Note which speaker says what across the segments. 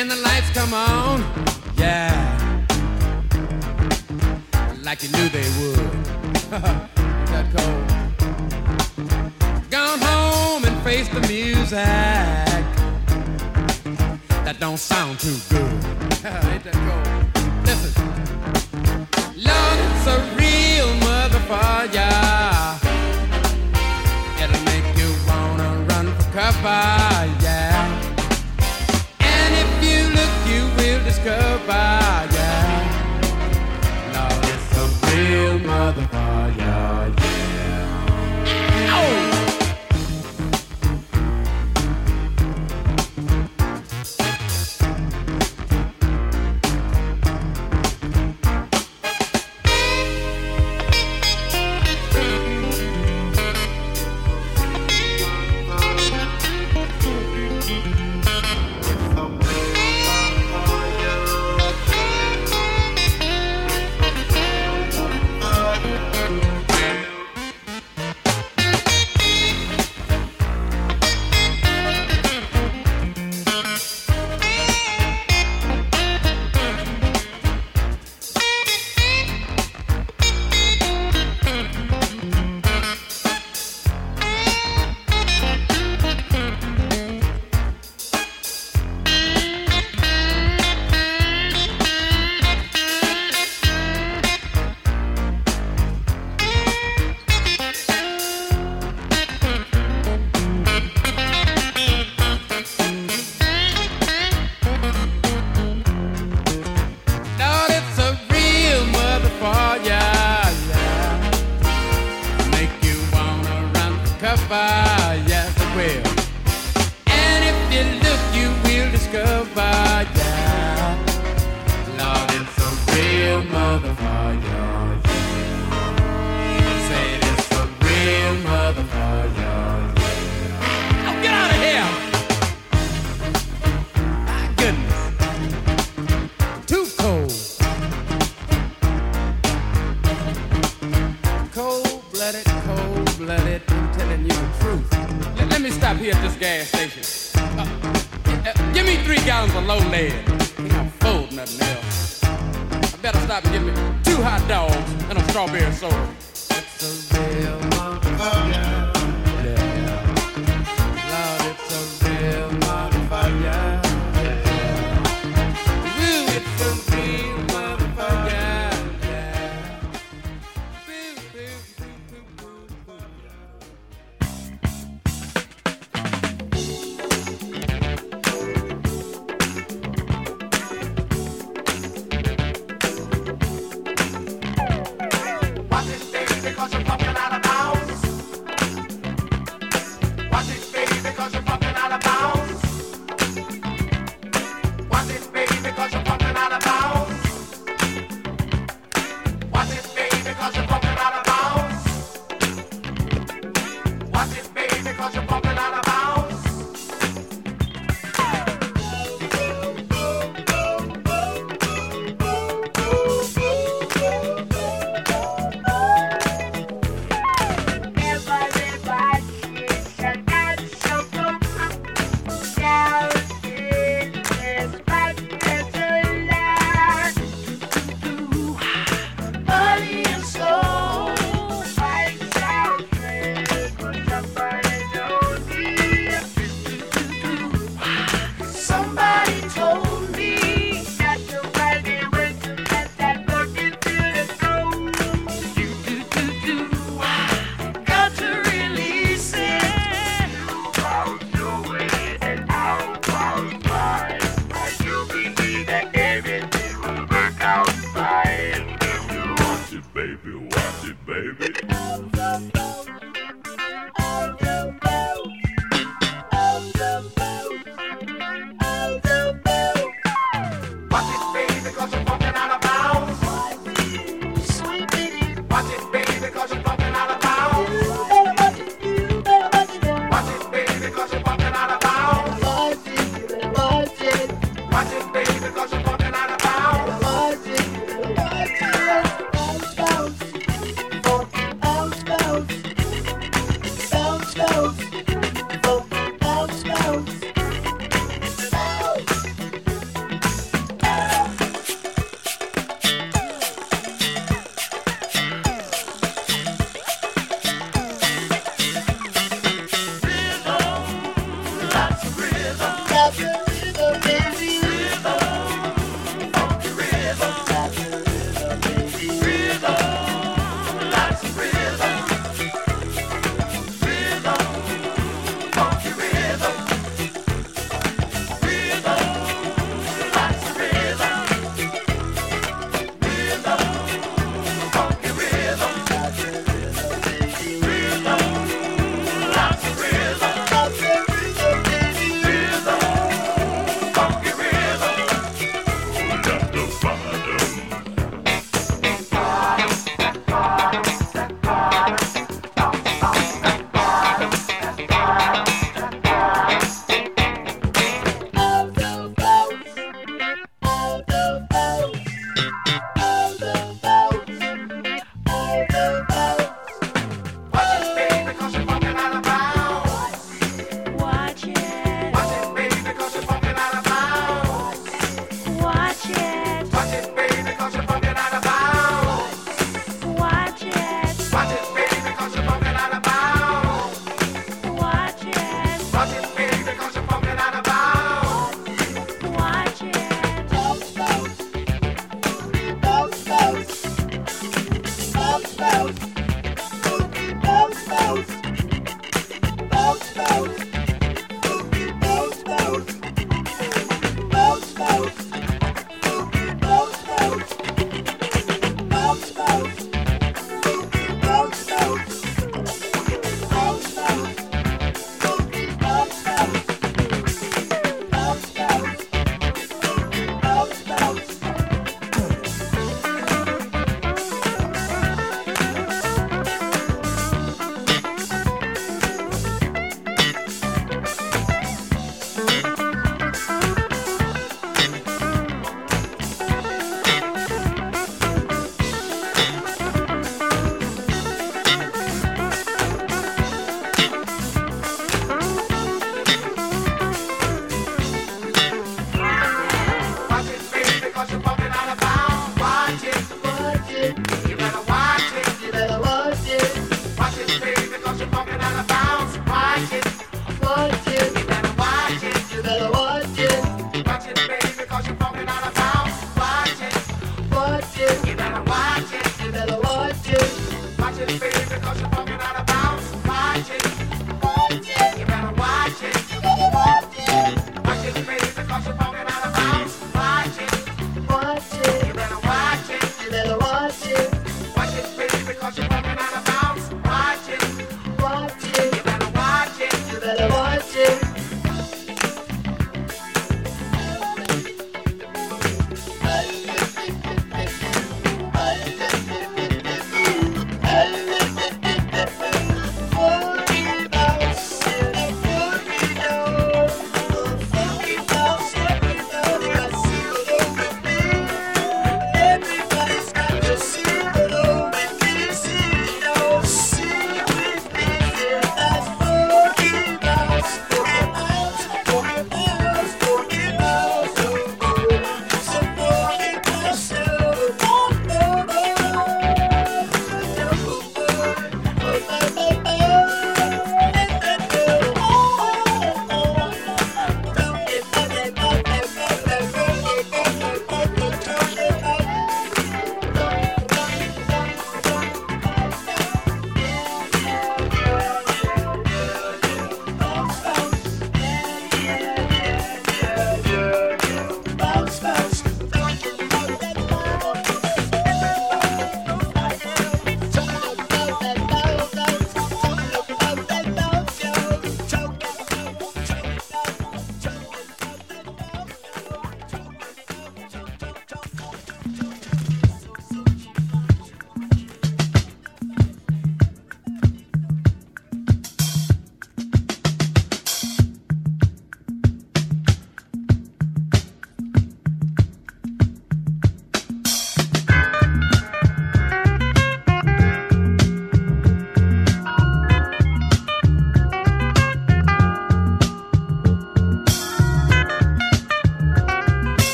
Speaker 1: Then the lights come on, yeah, like you knew they would. that cold. Gone home and face the music that don't sound too good. Ain't that cold? Listen, Lord, it's a real motherfucker. It'll make you wanna run for cover. goodbye.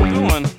Speaker 2: I'm doing.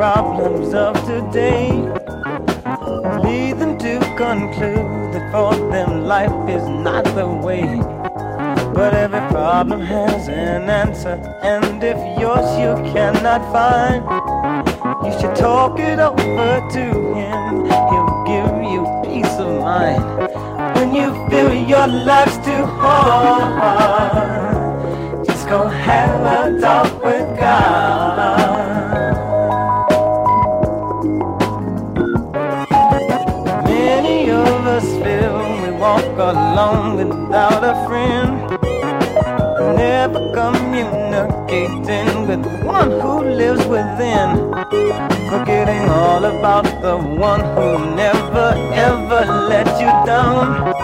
Speaker 3: Problems of today lead them to conclude that for them life is not the way. But every problem has an answer, and if yours you cannot find, you should talk it over to him. He'll give you peace of mind when you feel your life's too hard. Just go have a talk with God. Communicating with the one who lives within. Forgetting all about the one who never ever let you down.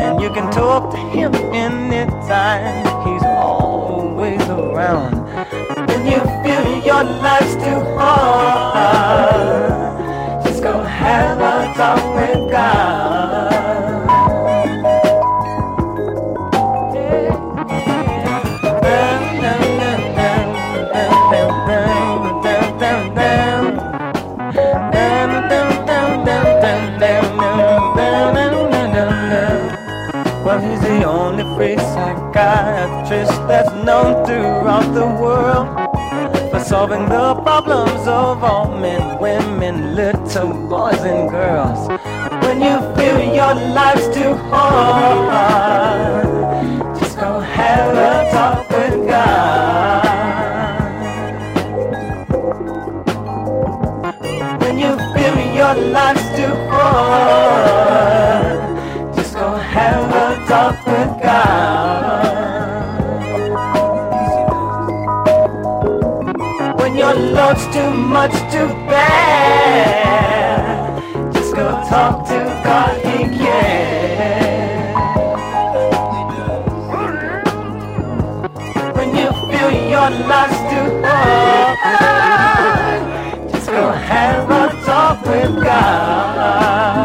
Speaker 3: And you can talk to him anytime. He's always around. When you feel your life's too hard, psychiatrist that's known throughout the world for solving the problems of all men, women, little boys and girls. When you feel your life's too hard, just go have a talk with God. When you feel your life's too hard, much to bear. Just go talk to God, He cares. When you feel your life's too hard, just go have a talk with God.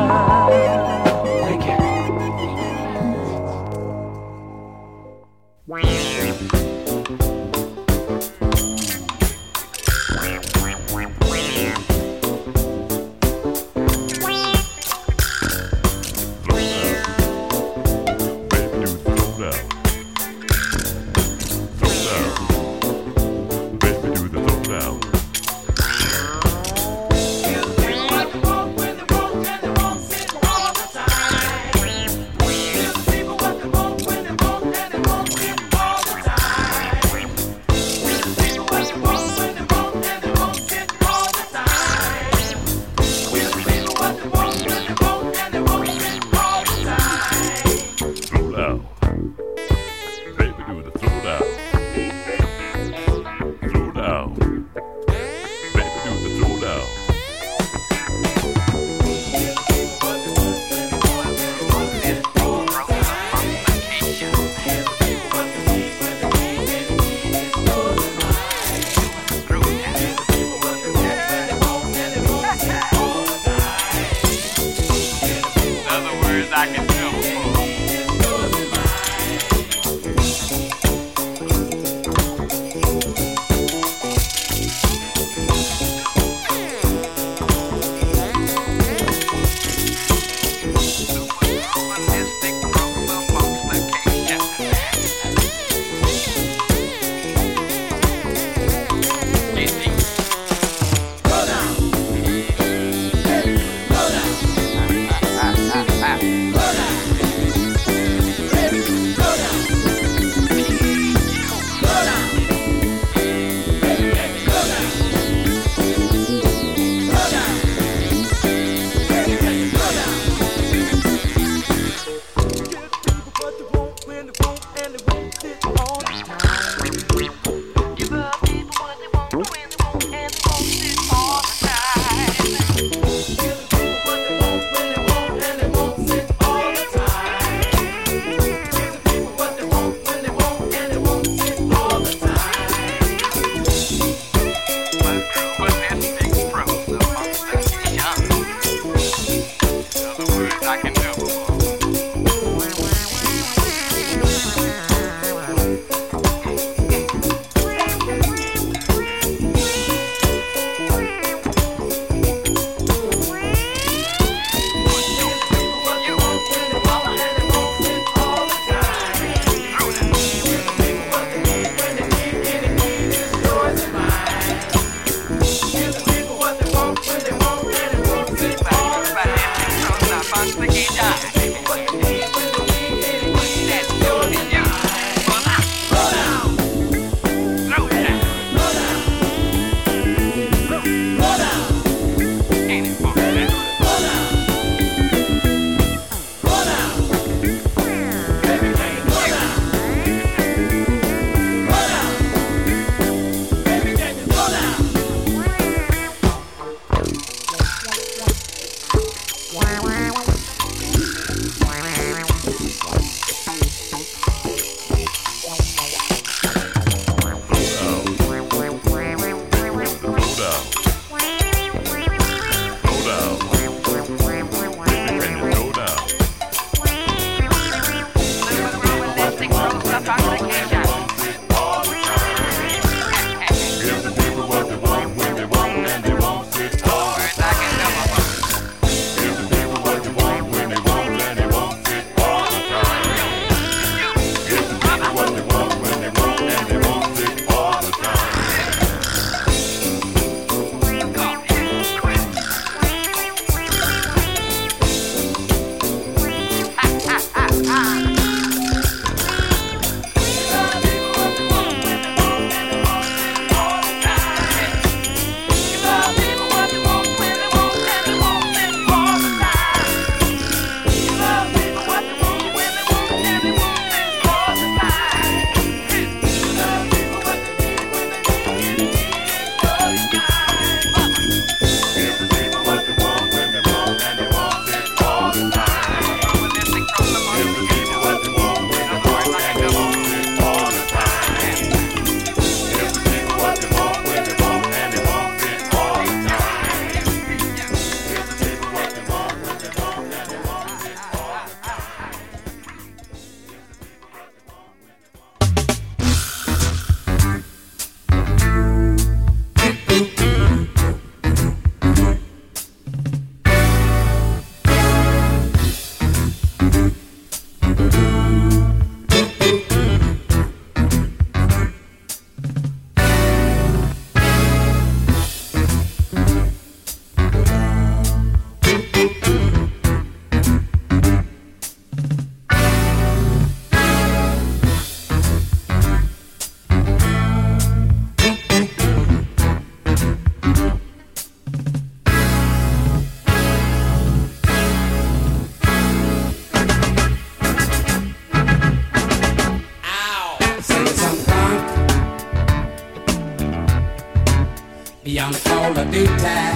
Speaker 1: The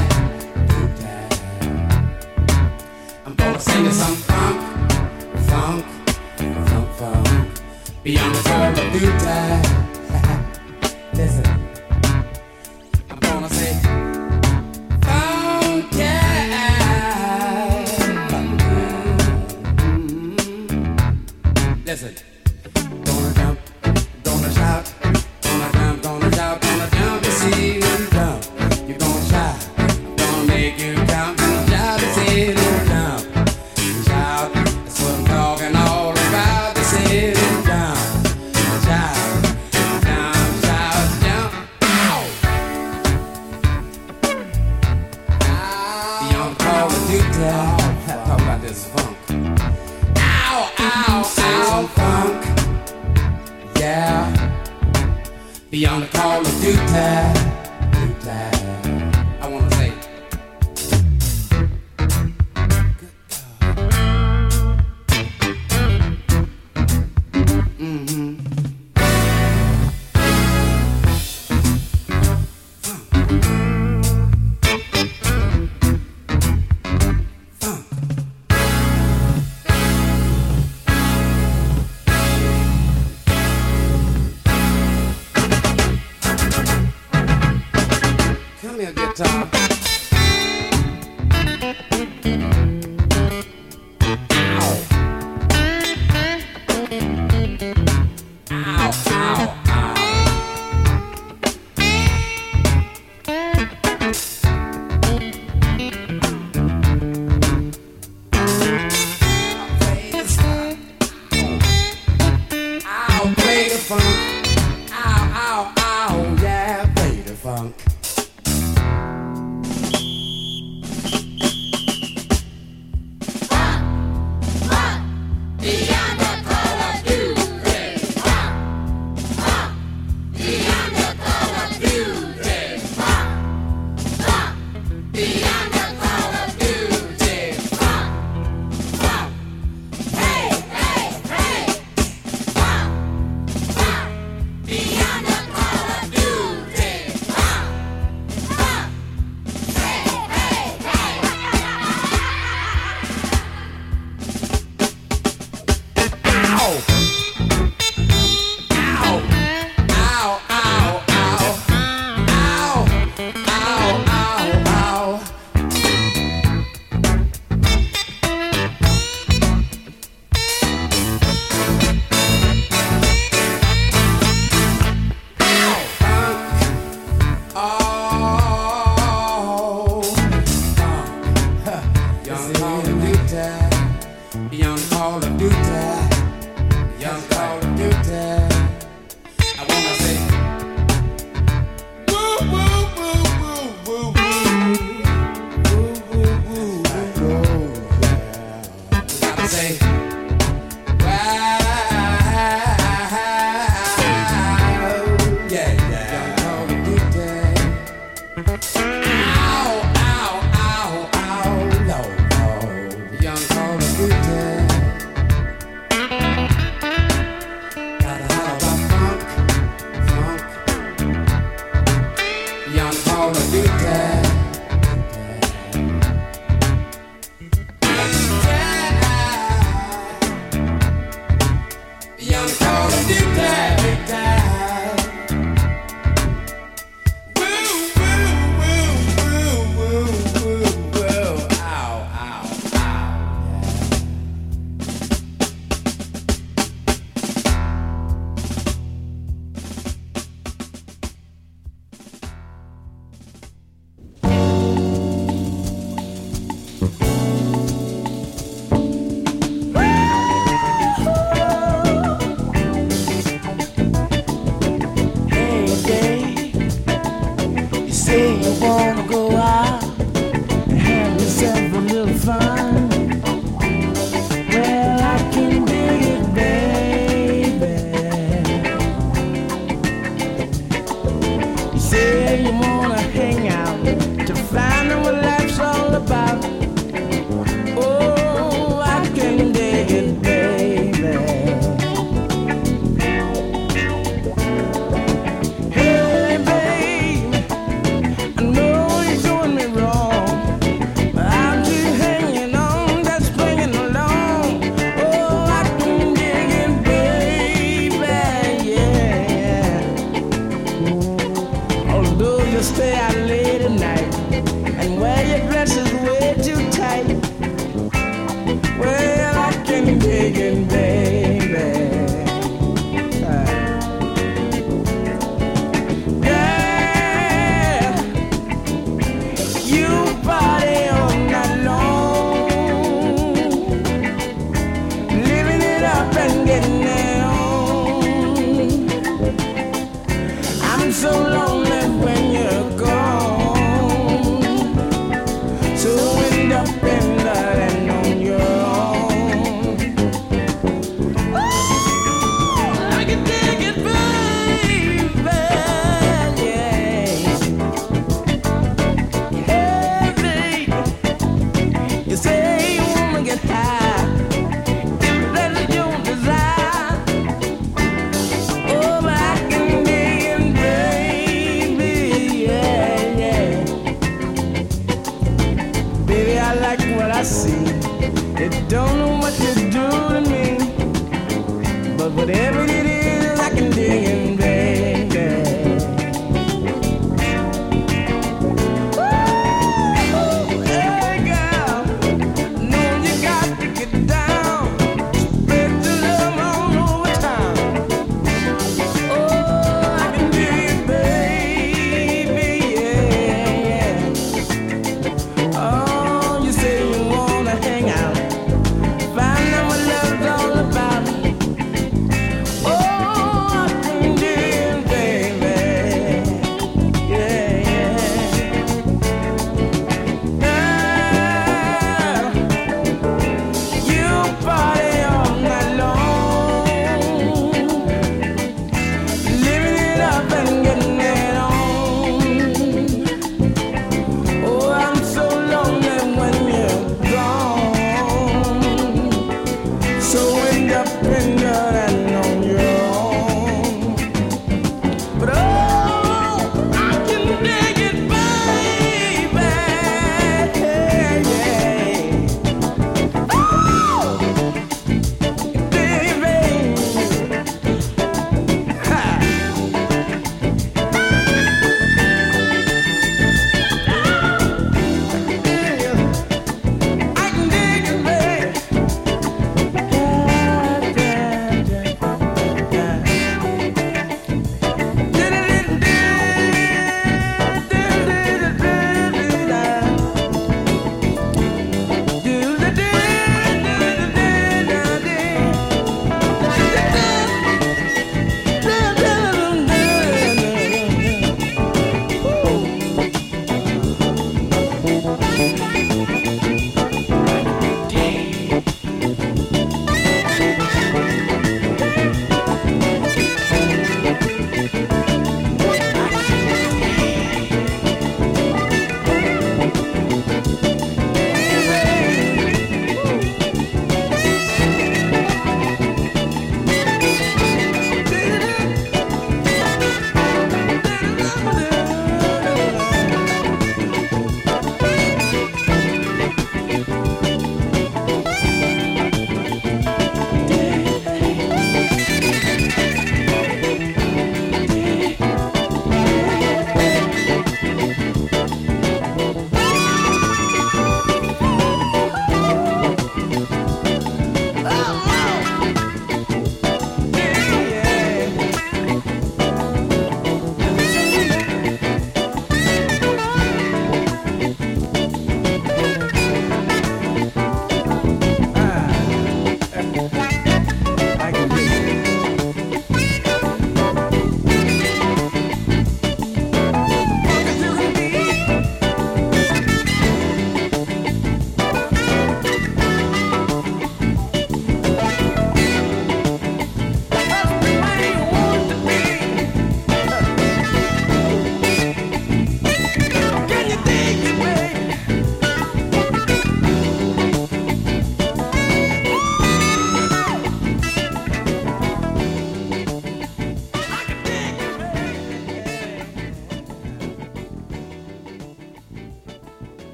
Speaker 1: Beyond the call of duty.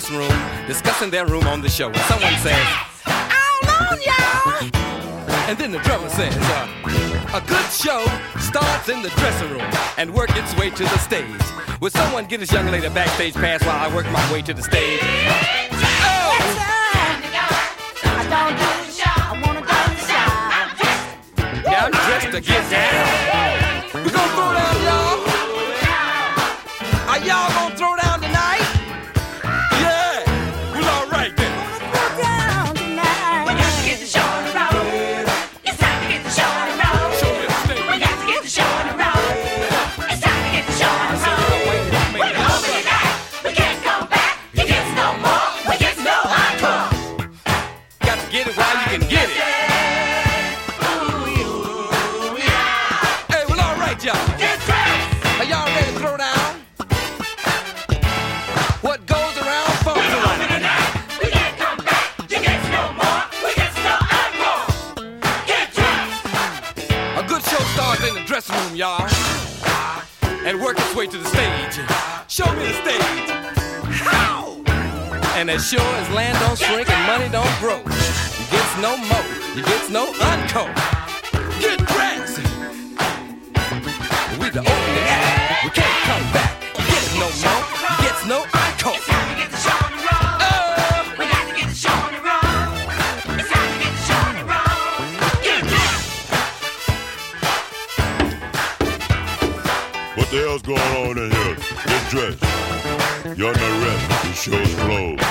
Speaker 4: Dressing room discussing their room on the show. And someone says, Hold on, y'all. And then the drummer says, uh, a good show starts in the dressing room and work its way to the stage. Will someone get this young lady a backstage pass while I work my way to the stage? Yeah, I'm dressed to get down. We gonna throw down, y'all. Are y'all sure as land don't shrink and money don't grow, you gets no more, you gets no uncoat. Get dressed. We the only act. We can't come back. You gets no more, you gets no uncoat. Oh. Uh. We got to get the show on the road. It's time to get the show on the road. Get dressed.
Speaker 5: What the hell's going on in here? Get dressed. You're not rest. The show's closed.